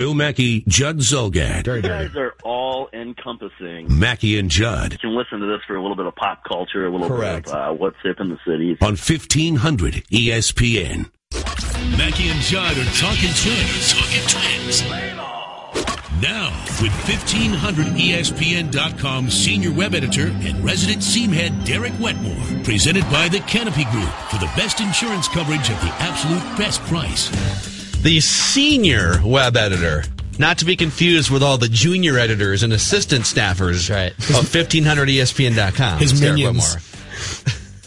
Phil Mackey, Judd Zulgad. Very You guys are all encompassing. Mackey and Judd You can listen to this for a little bit of pop culture, a little Correct. bit of uh, what's hip in the cities. on 1500 ESPN. Mackey and Judd are talking twins. Talking twins. Now, with E 1500ESPN.com senior web editor and resident seamhead Derek Wetmore, presented by the Canopy Group for the best insurance coverage at the absolute best price. The senior web editor. Not to be confused with all the junior editors and assistant staffers Right. of 1500ESPN.com. His It's Derek minions.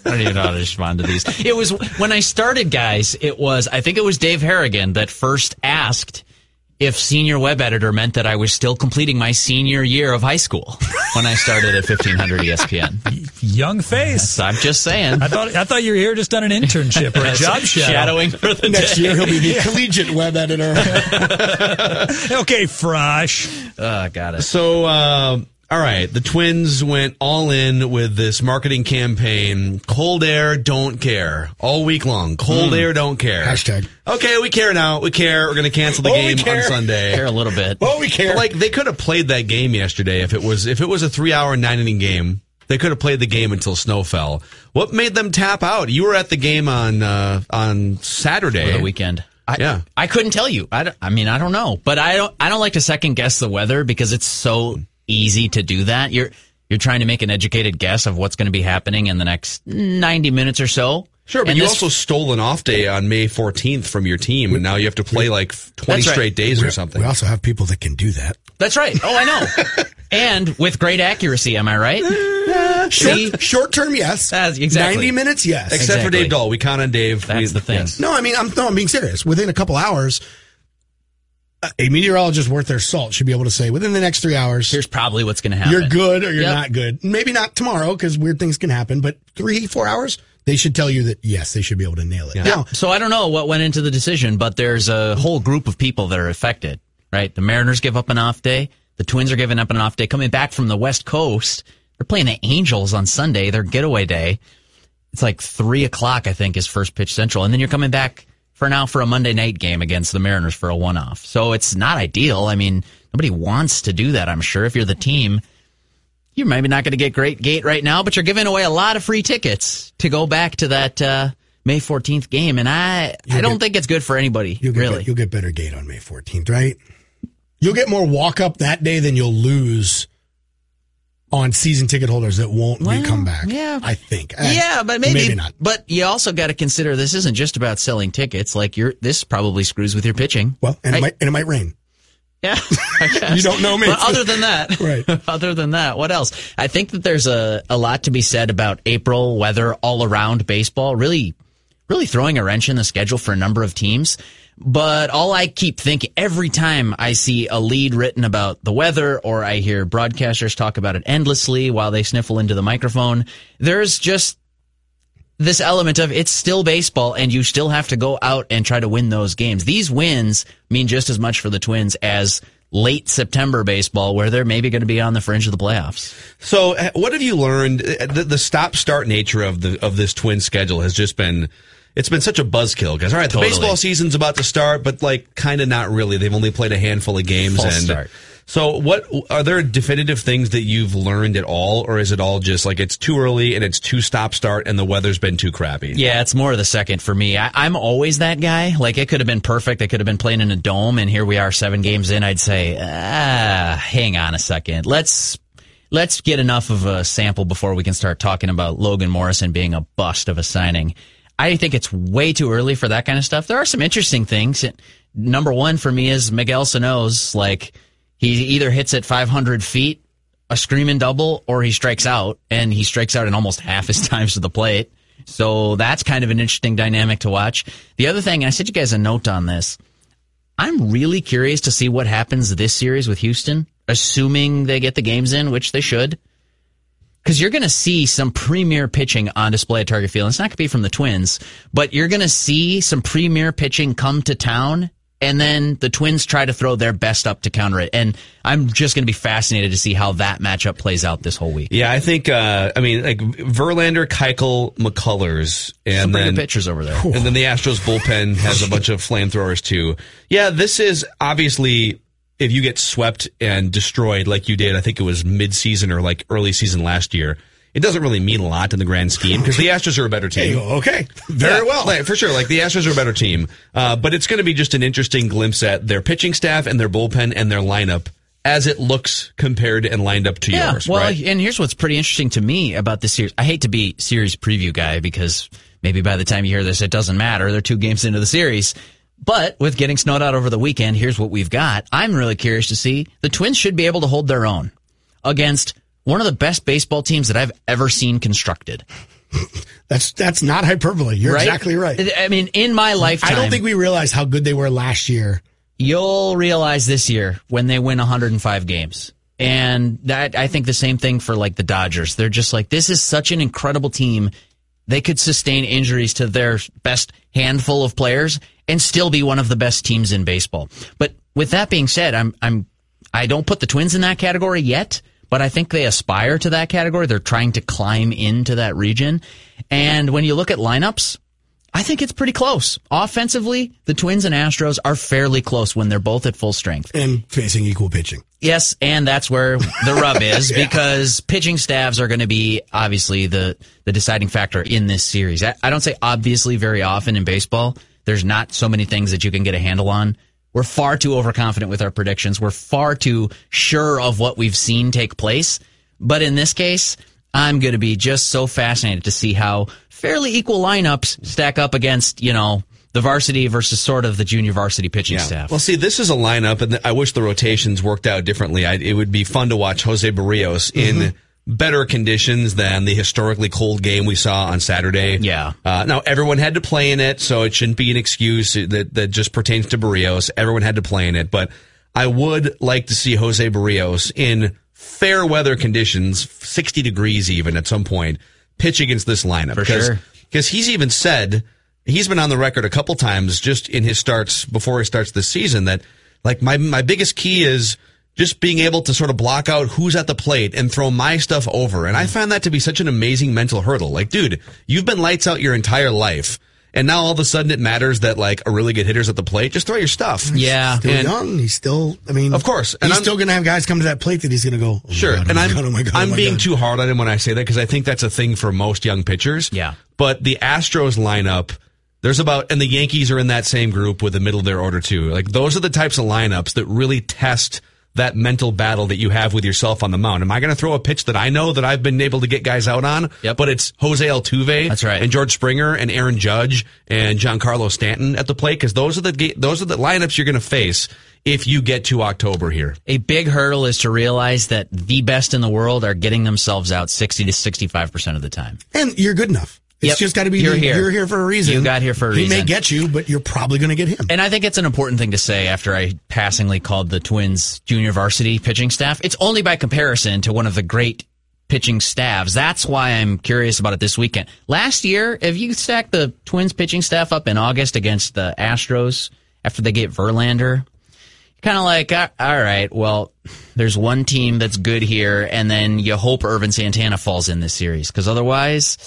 I don't even know how to respond to these. It was when I started, guys. It was I think it was Dave Harrigan that first asked if senior web editor meant that I was still completing my senior year of high school when I started at 1500 ESPN. Young face. So I'm just saying. I thought I thought you were here just on an internship or a job shadow. shadowing for the Next day. year he'll be the collegiate web editor. Okay, Frosh. Oh, got it. So, uh, all right, the Twins went all in with this marketing campaign. Cold air, don't care. All week long. Cold air, don't care. Hashtag. Okay, we care now. We care. We're going to cancel the Oh, game on. Sunday. Care a little bit. oh, we care. But, like they could have played that game yesterday if it was if it was a three hour nine inning game. They could have played the game until snow fell. What made them tap out? You were at the game on uh, on Saturday. for the weekend. I, Yeah. I couldn't tell you. I, I mean, I don't know, but I don't. I don't like to second guess the weather because it's so easy to do that. You're you're trying to make an educated guess of what's going to be happening in the next ninety minutes or so. Sure, but And you this- also stole an off day on May 14th from your team, and now you have to play like 20 That's right. straight days or something. we also have people that can do that. That's right. Oh, I know. and with great accuracy. Am I right? See, Short, short term, yes. That's- exactly. 90 minutes, yes. Except for Dave Dahl. We count on Dave. That's We- the thing. yes. No, I mean, I'm, no, I'm being serious. Within a couple hours, a- meteorologist worth their salt should be able to say within the next three hours, here's probably what's going to happen. you're good or you're Yep. not good. Maybe not tomorrow because weird things can happen, but three, four hours, they should tell you that yes, they should be able to nail it. Now, So I don't know what went into the decision, but there's a whole group of people that are affected, right? The Mariners give up an off day. The Twins are giving up an off day. Coming back from the West Coast, they're playing the Angels on Sunday, their getaway day. It's like three o'clock, I think, is first pitch central. And then you're coming back for now for a Monday night game against the Mariners for a one off. So it's not ideal. I mean, nobody wants to do that, I'm sure. If you're the team, you're maybe not going to get great gate right now, but you're giving away a lot of free tickets to go back to that uh, May 14th game, and I I don't get- think it's good for anybody. you'll get, really, you'll get better gate on May 14th, right? You'll get more walk up that day than you'll lose on season ticket holders that won't Well, come back. yeah. I think. Yeah, but maybe, maybe not. But you also got to consider this isn't just about selling tickets. Like you're this probably screws with your pitching. Well, and it might and it might rain. Yeah, I guess. You don't know me. But other than that, Right. Other than that, what else? I think that there's a a lot to be said about April weather all around baseball. Really, really throwing a wrench in the schedule for a number of teams. But all I keep thinking every time I see a lead written about the weather or I hear broadcasters talk about it endlessly while they sniffle into the microphone, there's just this element of it's still baseball and you still have to go out and try to win those games. These wins mean just as much for the Twins as late September baseball where they're maybe going to be on the fringe of the playoffs. So, uh, what have you learned? Uh, The, the stop-start nature of the of this twin schedule has just been. It's been such a buzzkill because all right, the Totally. baseball season's about to start, but like kind of not really. They've only played a handful of games. False and start. so, what are there definitive things that you've learned at all, or is it all just like it's too early and it's too stop-start and the weather's been too crappy? Yeah, it's more of the second for me. I, I'm always that guy. Like it could have been perfect. They could have been playing in a dome, and here we are, seven games in. I'd say, ah, hang on a second. Let's let's get enough of a sample before we can start talking about Logan Morrison being a bust of a signing. I think it's way too early for that kind of stuff. There are some interesting things. Number one for me is Miguel Sano's. Like he either hits at 500 feet, a screaming double, or he strikes out, and he strikes out in almost half his times to the plate. So that's kind of an interesting dynamic to watch. The other thing, and I sent you guys a note on this. I'm really curious to see what happens this series with Houston, assuming they get the games in, which they should. Because you're going to see some premier pitching on display at Target Field. It's not going to be from the Twins, but you're going to see some premier pitching come to town and then the Twins try to throw their best up to counter it. And I'm just going to be fascinated to see how that matchup plays out this whole week. Yeah, I think. Uh, I mean, like Verlander, Keuchel, McCullers, and Some then pitchers over there. and then the Astros bullpen has a bunch of flamethrowers too. Yeah, this is obviously if you get swept and destroyed like you did, I think it was mid-season or like early season last year. It doesn't really mean a lot in the grand scheme because the Astros are a better team. go. Okay. Very Yeah, well. like, for sure. Like the Astros are a better team, uh, but it's going to be just an interesting glimpse at their pitching staff and their bullpen and their lineup as it looks compared and lined up to Yeah, yours. well, right? and here's what's pretty interesting to me about this series. I hate to be series preview guy because maybe by the time you hear this, it doesn't matter. They're two games into the series. But with getting snowed out over the weekend, here's what we've got. I'm really curious to see the Twins should be able to hold their own against one of the best baseball teams that I've ever seen constructed. That's that's not hyperbole. You're Right? exactly right. I mean, in my lifetime, I don't think we realized how good they were last year. You'll realize this year when they win 105 games. And that I think the same thing for like the Dodgers. They're just like this is such an incredible team. They could sustain injuries to their best handful of players and still be one of the best teams in baseball. But with that being said, I'm I'm I don't put the Twins in that category yet, but I think they aspire to that category. They're trying to climb into that region. And when you look at lineups, I think it's pretty close. Offensively, the Twins and Astros are fairly close when they're both at full strength. and facing equal pitching. Yes, and that's where the rub is because pitching staffs are going to be obviously the the deciding factor in this series. I, I don't say obviously very often in baseball. There's not so many things that you can get a handle on. We're far too overconfident with our predictions. We're far too sure of what we've seen take place. But in this case, I'm going to be just so fascinated to see how fairly equal lineups stack up against, you know, the varsity versus sort of the junior varsity pitching staff. Well, see, this is a lineup, and I wish the rotations worked out differently. I, it would be fun to watch Jose Berrios Mm-hmm. in better conditions than the historically cold game we saw on Saturday. Yeah. Uh, now, everyone had to play in it, so it shouldn't be an excuse that, that just pertains to Berrios. Everyone had to play in it, but I would like to see Jose Berrios in fair weather conditions, 60 degrees even at some point, pitch against this lineup. For because, sure. Because he's even said, he's been on the record a couple times just in his starts before he starts this season that like my my biggest key is just being able to sort of block out who's at the plate and throw my stuff over. And I mm. find that to be such an amazing mental hurdle. Like, dude, you've been lights out your entire life. And now all of a sudden it matters that like a really good hitter's at the plate. Just throw your stuff. Yeah. Still And- young. He's still. I mean, Of course. And he's I'm- still going to have guys come to that plate that he's going to go. oh Sure, God, oh and my I'm God, oh God, oh I'm my being God. too hard on him when I say that because I think that's a thing for most young pitchers. Yeah. but the Astros lineup, there's about, and the Yankees are in that same group with the middle of their order too. Like those are the types of lineups that really test that mental battle that you have with yourself on the mound. Am I going to throw a pitch that I know that I've been able to get guys out on? Yep. But it's Jose Altuve, That's right. and George Springer and Aaron Judge and Giancarlo Stanton at the plate because those are the those are the lineups you're going to face if you get to October here. A big hurdle is to realize that the best in the world are getting themselves out 60 to 65% of the time. And you're good enough. It's Yep. just got to be. You're here. You're here for a reason. You got here for a reason. He may get you, but you're probably going to get him. And I think it's an important thing to say after I passingly called the Twins junior varsity pitching staff. It's only by comparison to one of the great pitching staffs. That's why I'm curious about it this weekend. Last year, if you stack the Twins pitching staff up in August against the Astros after they get Verlander, kind of like, uh, all right, well, there's one team that's good here, and then you hope Ervin Santana falls in this series because otherwise,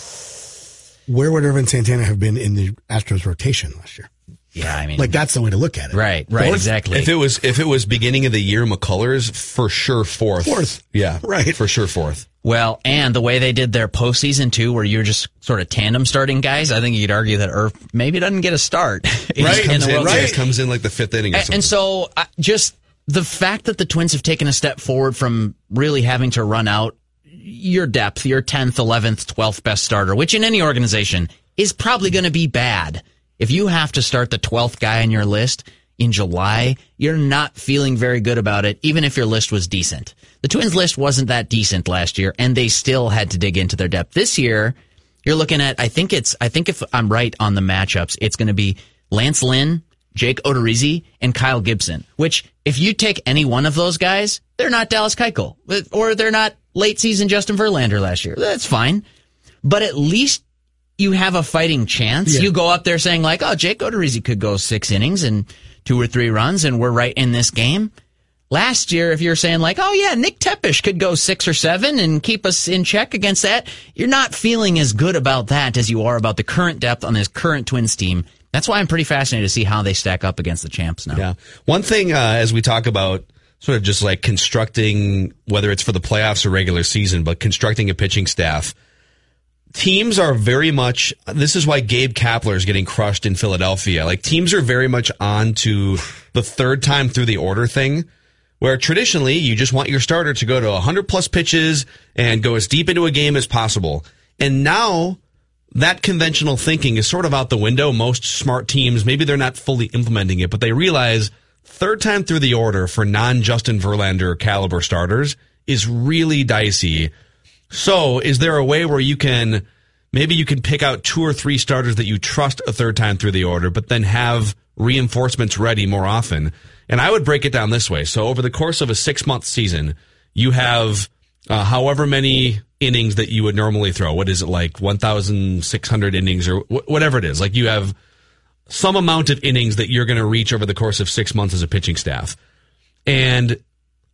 Where would Ervin Santana have been in the Astros rotation last year? yeah, I mean, Like that's the way to look at it. right, right, Fourth? exactly. If it was if it was beginning of the year, McCullers for sure fourth. Fourth. yeah, Right. for sure fourth. Well, and the way they did their postseason too, where you're just sort of tandem starting guys, I think you'd argue that Erv maybe doesn't get a start in, Right. in Comes the in, World yeah, Series. comes in like the fifth inning. Or And, something. and so, uh, just the fact that the Twins have taken a step forward from really having to run out your depth, your 10th, 11th, 12th best starter, which in any organization is probably going to be bad. If you have to start the 12th guy on your list in July, you're not feeling very good about it, even if your list was decent. The Twins list wasn't that decent last year, and they still had to dig into their depth. This year, you're looking at, I think it's, I think if I'm right on the matchups, it's going to be Lance Lynn, Jake Odorizzi, and Kyle Gibson, which if you take any one of those guys, they're not Dallas Keuchel, or they're not late season Justin Verlander last year. That's fine. But at least you have a fighting chance. Yeah. You go up there saying like, oh, Jake Odorizzi could go six innings and two or three runs and we're right in this game. Last year, if you're saying like, oh yeah, Nick Tepesch could go six or seven and keep us in check against that, you're not feeling as good about that as you are about the current depth on this current Twins team. That's why I'm pretty fascinated to see how they stack up against the champs now. Yeah. One thing, uh, as we talk about sort of just like constructing, whether it's for the playoffs or regular season, but constructing a pitching staff, teams are very much, this is why Gabe Kapler is getting crushed in Philadelphia. Like teams are very much on to the third time through the order thing. Where traditionally you just want your starter to go to 100 plus pitches and go as deep into a game as possible. And now that conventional thinking is sort of out the window. Most smart teams, maybe they're not fully implementing it, but they realize third time through the order for non Justin Verlander caliber starters is really dicey. So is there a way where you can, maybe you can pick out two or three starters that you trust a third time through the order, but then have reinforcements ready more often? And I would break it down this way. So over the course of a six month season, you have uh, however many innings that you would normally throw. What is it like 1,600 innings or wh- whatever it is? Like you have some amount of innings that you're going to reach over the course of six months as a pitching staff. And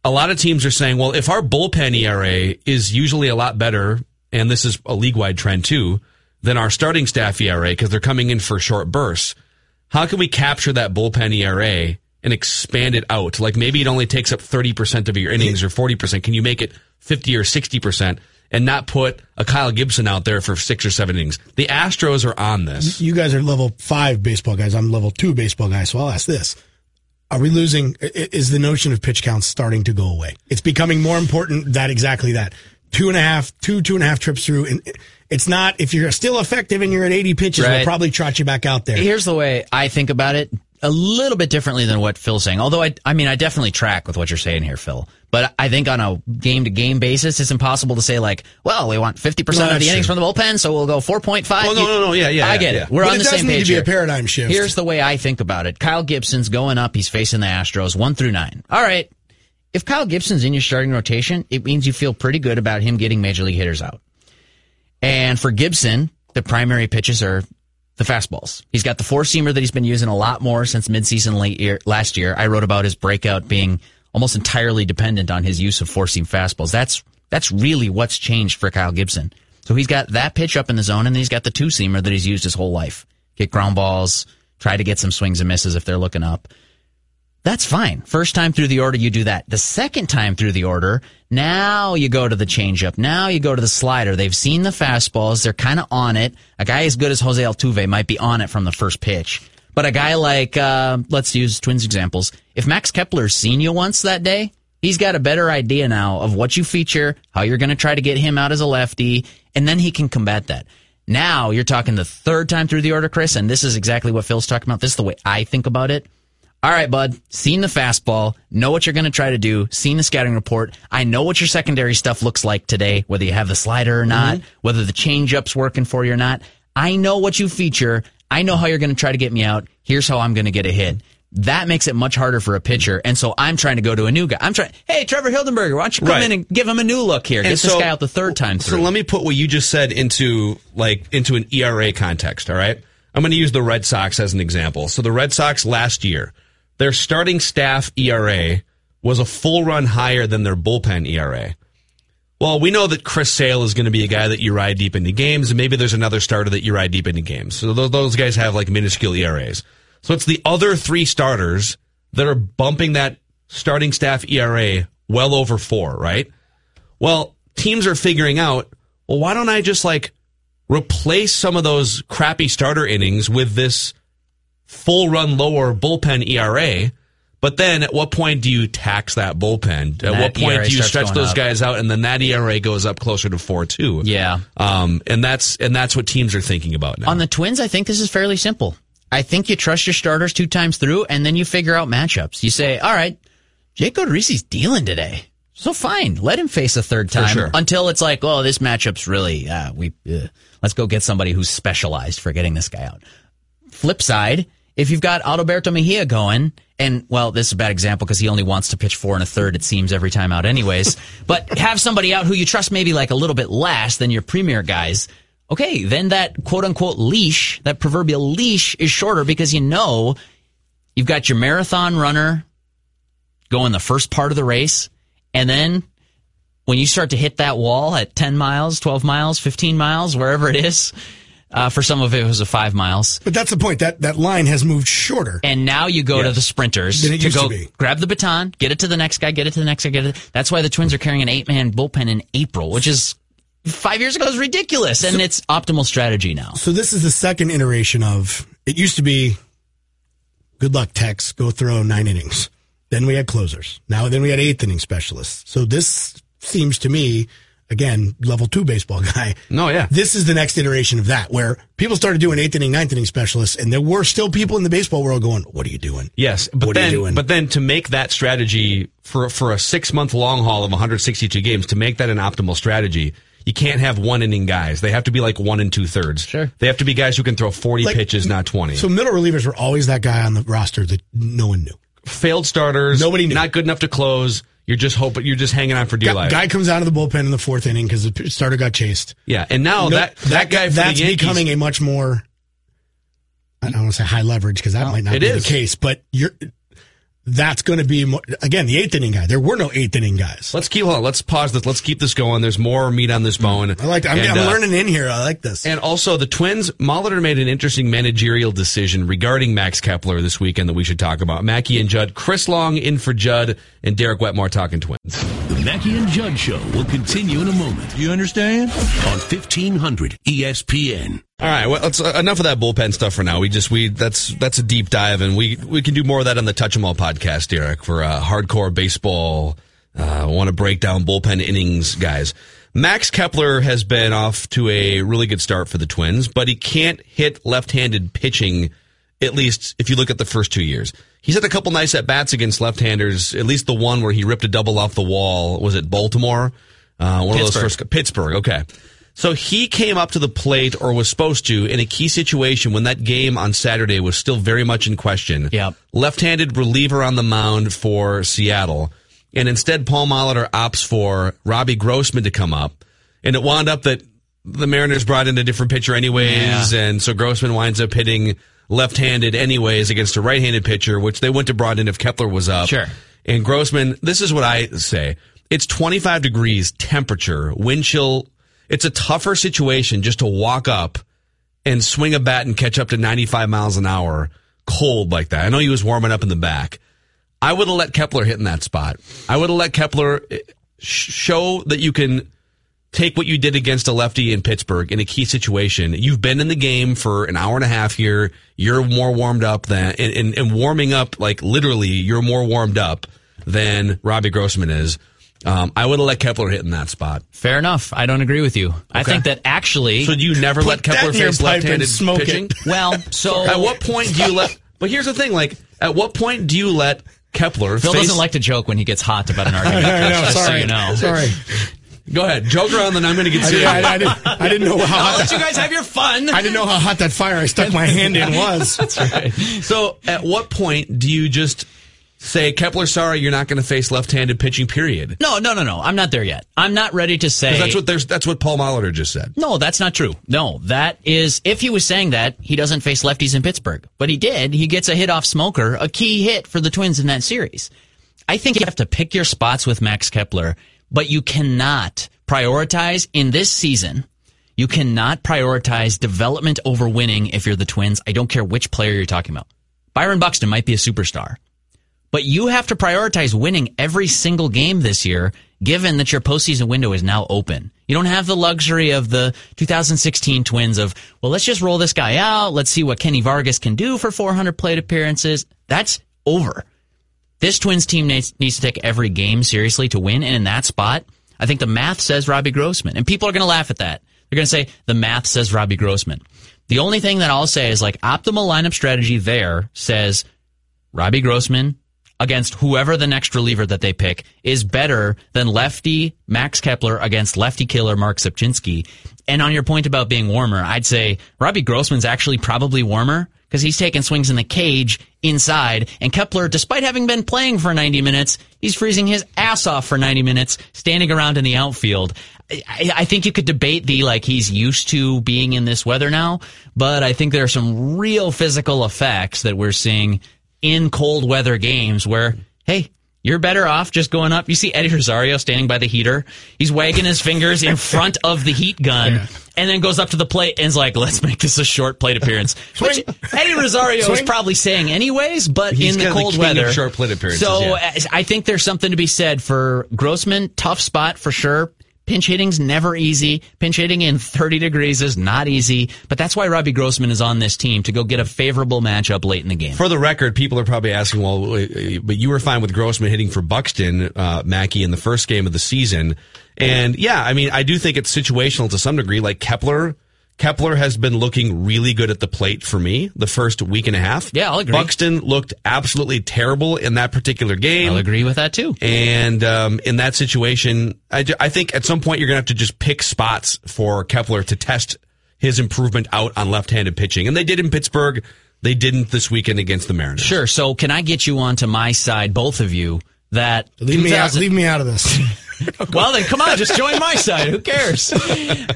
a lot of teams are saying, well, if our bullpen ERA is usually a lot better, and this is a league wide trend too, than our starting staff ERA because they're coming in for short bursts, how can we capture that bullpen ERA and expand it out? Like maybe it only takes up 30% of your innings or 40%. Can you make it 50 or 60% and not put a Kyle Gibson out there for six or seven innings? The Astros are on this. You guys are level five baseball guys. I'm level two baseball guy. So I'll ask this. Are we losing? Is the notion of pitch counts starting to go away? It's becoming more important that exactly that. Two and a half, two, two and a half trips through. And it's not, if you're still effective and you're at 80 pitches, we'll probably trot you back out there. Here's the way I think about it. A little bit differently than what Phil's saying. Although I, I mean, I definitely track with what you're saying here, Phil. But I think on a game to game basis, it's impossible to say like, well, we want 50% No, of the innings true. from the bullpen, so we'll go 4.5. Oh, no, no, no, yeah, yeah, I get yeah. it. We're But on it the does same need to page be a paradigm shift. Here's the way I think about it. Kyle Gibson's going up. He's facing the Astros one through nine. All right. If Kyle Gibson's in your starting rotation, it means you feel pretty good about him getting major league hitters out. And for Gibson, the primary pitches are the fastballs. He's got the four seamer that he's been using a lot more since midseason late year, last year. I wrote about his breakout being almost entirely dependent on his use of four seam fastballs. That's that's really what's changed for Kyle Gibson. So he's got that pitch up in the zone, and then he's got the two seamer that he's used his whole life. Get ground balls, try to get some swings and misses if they're looking up. That's fine. First time through the order, you do that. The second time through the order, now you go to the changeup. Now you go to the slider. They've seen the fastballs. They're kind of on it. A guy as good as Jose Altuve might be on it from the first pitch. But a guy like, uh, let's use Twins examples. If Max Kepler's seen you once that day, he's got a better idea now of what you feature, how you're going to try to get him out as a lefty, and then he can combat that. Now you're talking the third time through the order, Chris, and this is exactly what Phil's talking about. This is the way I think about it. All right, bud. Seen the fastball. Know what you're going to try to do. Seen the scouting report. I know what your secondary stuff looks like today, whether you have the slider or not, mm-hmm. whether the changeup's working for you or not. I know what you feature. I know how you're going to try to get me out. Here's how I'm going to get a hit. That makes it much harder for a pitcher. And so I'm trying to go to a new guy. I'm trying, hey, Trevor Hildenberger, why don't you come Right. in and give him a new look here? Get And this so- guy out the third time through. So let me put what you just said into like into an ERA context. All right, I'm going to use the Red Sox as an example. So the Red Sox last year, their starting staff ERA was a full run higher than their bullpen ERA. Well, we know that Chris Sale is going to be a guy that you ride deep into games, and maybe there's another starter that you ride deep into games. So those, guys have like minuscule ERAs. So it's the other three starters that are bumping that starting staff ERA well over four, right? Well, teams are figuring out, well, why don't I just like replace some of those crappy starter innings with this full run lower bullpen ERA? But then at what point do you tax that bullpen? At That what point ERA do you stretch those up. guys out and then that ERA goes up closer to 4 too? Yeah. Um, and that's, and that's what teams are thinking about now. On the Twins, I think this is fairly simple. I think you trust your starters two times through, and then you figure out matchups. You say, all right, Jake Odorizzi's dealing today. So fine, let him face a third time sure. until it's like, oh, this matchup's really, uh, we, uh, let's go get somebody who's specialized for getting this guy out. Flip side, if you've got Alberto Mejia going, and well, this is a bad example because he only wants to pitch four and a third, it seems, every time out, anyways. but have somebody out who you trust maybe like a little bit less than your premier guys. Okay, then that quote unquote leash, that proverbial leash is shorter because you know You've got your marathon runner going the first part of the race, and then when you start to hit that wall at 10 miles, 12 miles, 15 miles, wherever it is, uh, for some of it, it was a five miles. But that's the point. That that line has moved shorter. And now you go to the sprinters it to used go to be. grab the baton, get it to the next guy, get it to the next guy, get it. That's why the Twins are carrying an eight man bullpen in April, which is five years ago is ridiculous, and it's optimal strategy now. So this is the second iteration of it used to be good luck Tex, go throw nine innings. Then we had closers. Now then we had eighth inning specialists. So this seems to me, again, level two baseball guy. No, yeah. This is the next iteration of that where people started doing eighth inning, ninth inning specialists, and there were still people in the baseball world going, What are you doing? Yes, but What are you then, doing? but then to make that strategy for for a six month long haul of 162 games, to make that an optimal strategy, you can't have one inning guys. They have to be like one and two thirds. Sure. they have to be guys who can throw 40 Like- pitches, not 20. So middle relievers were always that guy on the roster that no one knew. failed starters, Nobody knew. not good enough to close. You're just hoping. You're just hanging on for dear Guy, life. guy comes out of the bullpen in the fourth inning because the starter got chased. yeah, and now No, that that guy for that's Yankees, becoming a much more I don't want to say high leverage because that might not be is. the case, but you're that's going to be more, again the eighth inning guy. There were no eighth inning guys. Let's keep hold on. Let's pause this. Let's keep this going. There's more meat on this bone. I like. I'm, And, I'm uh, learning in here. I like this. And also, the Twins, Molitor made an interesting managerial decision regarding Max Kepler this weekend that we should talk about. Mackey and Judd, Chris Long in for Judd, and Derek Wetmore talking Twins. The Mackey and Judd Show will continue in a moment You understand? on 1500 ESPN. All right, well, let's, uh, enough of that bullpen stuff for now. We just we that's that's a deep dive, and we we can do more of that on the Touch 'Em All podcast, Derek, for uh, hardcore baseball. Uh, want to break down bullpen innings, guys. Max Kepler has been off to a really good start for the Twins, but he can't hit left-handed pitching. At least if you look at the first two years, he's had a couple nice at bats against left-handers. At least the one where he ripped a double off the wall was it Baltimore. Uh, one of those first Pittsburgh. Okay. So he came up to the plate or was supposed to in a key situation when that game on Saturday was still very much in question. Yep. Left-handed reliever on the mound for Seattle. And instead Paul Molitor opts for Robbie Grossman to come up. And it wound up that the Mariners brought in a different pitcher anyways. Yeah. And so Grossman winds up hitting left-handed anyways against a right-handed pitcher, which they wouldn't have brought in if Kepler was up. Sure. And Grossman, this is what I say. It's 25 degrees temperature, wind chill. It's a tougher situation just to walk up and swing a bat and catch up to 95 miles an hour cold like that. I know he was warming up in the back. I would have let Kepler hit in that spot. I would have let Kepler eh, show that you can take what you did against a lefty in Pittsburgh in a key situation. You've been in the game for an hour and a half here. You're more warmed up than, and, and, and warming up, like literally, you're more warmed up than Robbie Grossman is. Um, I would have let Kepler hit in that spot. Fair enough. I don't agree with you. I think that actually. So you never let Kepler in face left-handed smoke it. pitching? well, so At what point do you let? But here's the thing: like, at what point do you let Kepler? Phil face, doesn't like to joke when he gets hot about an argument. I know. just so Sorry. you know. Sorry. Go ahead, joke around, then I'm going to get I, serious. I, I, didn't, I didn't know how I'll hot let that, you guys have your fun. I didn't know how hot that fire I stuck my hand in was. That's right. So, at what point do you just say, Kepler, sorry, you're not going to face left-handed pitching? Period. No, no, no, no. I'm not there yet. I'm not ready to say That's what there's. That's what Paul Molitor just said. No, that's not true. No, that is, if he was saying that, he doesn't face lefties in Pittsburgh. But he did. He gets a hit off Smoker, a key hit for the Twins in that series. I think you have to pick your spots with Max Kepler, but you cannot prioritize in this season. You cannot prioritize development over winning if you're the Twins. I don't care which player you're talking about. Byron Buxton might be a superstar. But you have to prioritize winning every single game this year, given that your postseason window is now open. You don't have the luxury of the 2016 Twins of, well, let's just roll this guy out. Let's see what Kenny Vargas can do for 400 plate appearances. That's over. This Twins team needs, needs to take every game seriously to win. And in that spot, I think the math says Robbie Grossman. And people are going to laugh at that. They're going to say the math says Robbie Grossman. The only thing that I'll say is like optimal lineup strategy there says Robbie Grossman against whoever the next reliever that they pick is better than lefty Max Kepler against lefty killer Marc Rzepczynski. And on your point about being warmer, I'd say Robbie Grossman's actually probably warmer because he's taking swings in the cage inside. And Kepler, despite having been playing for 90 minutes, he's freezing his ass off for 90 minutes, standing around in the outfield. I, I think you could debate the like he's used to being in this weather now, but I think there are some real physical effects that we're seeing in cold weather games where, hey, you're better off just going up. You see Eddie Rosario standing by the heater. He's wagging his fingers in front of the heat gun and then goes up to the plate and is like, let's make this a short plate appearance. Which Eddie Rosario is probably saying anyways, but He's in the the cold of weather. short plate appearances, So yeah. uh, I think there's something to be said for Grossman. Tough spot for sure. Pinch hitting's never easy. Pinch hitting in 30 degrees is not easy, but that's why Robbie Grossman is on this team to go get a favorable matchup late in the game. For the record, people are probably asking, well, uh, but you were fine with Grossman hitting for Buxton, uh, Mackey in the first game of the season. And yeah, I mean, I do think it's situational to some degree. Like Kepler, Kepler has been looking really good at the plate for me the first week and a half. Yeah, I'll agree. Buxton looked absolutely terrible in that particular game. I'll agree with that too. And um, in that situation, I, I think at some point you're going to have to just pick spots for Kepler to test his improvement out on left-handed pitching. And they did in Pittsburgh. They didn't this weekend against the Mariners. Sure. So can I get you onto my side, both of you, that Leave me out. Leave me out of this. Well, then come on, just join my side. Who cares?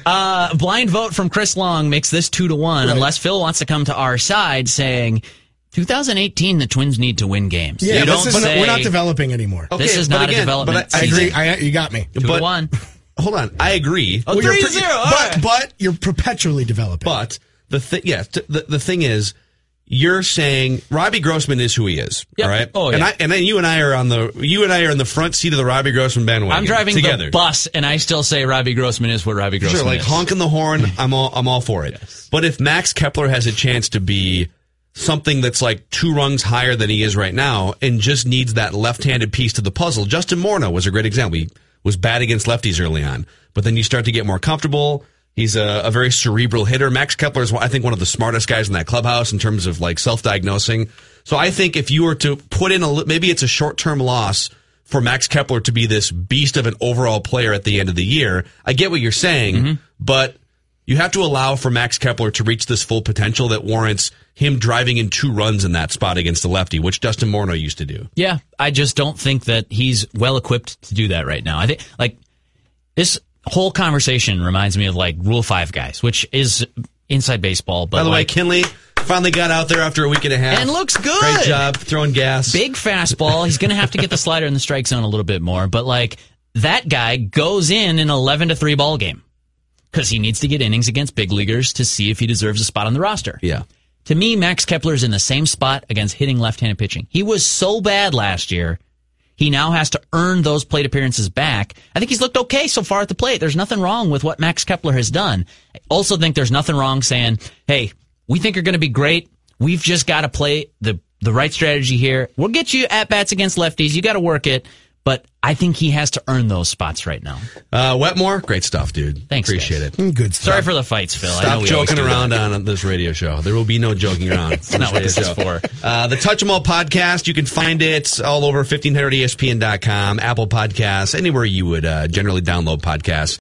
Uh, blind vote from Chris Long makes this two to one, unless Phil wants to come to our side saying 2018, the Twins need to win games. Yeah, you this don't is say we're not developing anymore. Okay, this is not again, a development. but I- I agree. I, you got me. Two but- to one. Hold on, I agree. Oh, Well, you're three pre- zero. But right. but you're perpetually developing. But the thing, yeah, t- the, the thing is, you're saying Robbie Grossman is who he is, Yep. all right? Oh, and yeah. I and then you and I are on the you and I are in the front seat of the Robbie Grossman bandwagon. I'm driving together. the bus, and I still say Robbie Grossman is what Robbie Grossman is. Sure, like is. honking the horn, I'm all I'm all for it. But if Max Kepler has a chance to be something that's like two rungs higher than he is right now, and just needs that left-handed piece to the puzzle, Justin Morneau was a great example. He was bad against lefties early on, but then you start to get more comfortable. He's a, a very cerebral hitter. Max Kepler is, I think, one of the smartest guys in that clubhouse in terms of like self-diagnosing. So I think if you were to put in a, maybe it's a short-term loss for Max Kepler to be this beast of an overall player at the end of the year. I get what you're saying, mm-hmm. but you have to allow for Max Kepler to reach this full potential that warrants him driving in two runs in that spot against the lefty, which Justin Morneau used to do. Yeah, I just don't think that he's well equipped to do that right now. I think like this whole conversation reminds me of like Rule Five guys, which is inside baseball. But By the way, Kinley finally got out there after a week and a half And looks good. Great job throwing gas. big fastball. He's going to have to get the slider in the strike zone a little bit more. But like that guy goes in an eleven to three ball game because he needs to get innings against big leaguers to see if he deserves a spot on the roster. Yeah. To me, Max Kepler is in the same spot against hitting left-handed pitching. He was so bad last year. He now has to earn those plate appearances back. I think he's looked okay so far at the plate. There's nothing wrong with what Max Kepler has done. I also think there's nothing wrong saying, "Hey, we think you're going to be great. We've just got to play the the right strategy here. We'll get you at bats against lefties. You got to work it." But I think he has to earn those spots right now. Uh, Wetmore, great stuff, dude. Thanks, Appreciate guys. it. Mm, Good stuff. Sorry for the fights, Phil. I know Stop we always joking around that. on this radio show. There will be no joking around. It's not what this is for. Uh, the Touch 'em All podcast, you can find it all over E 1500ESPN.com, Apple Podcasts, anywhere you would uh, generally download podcasts.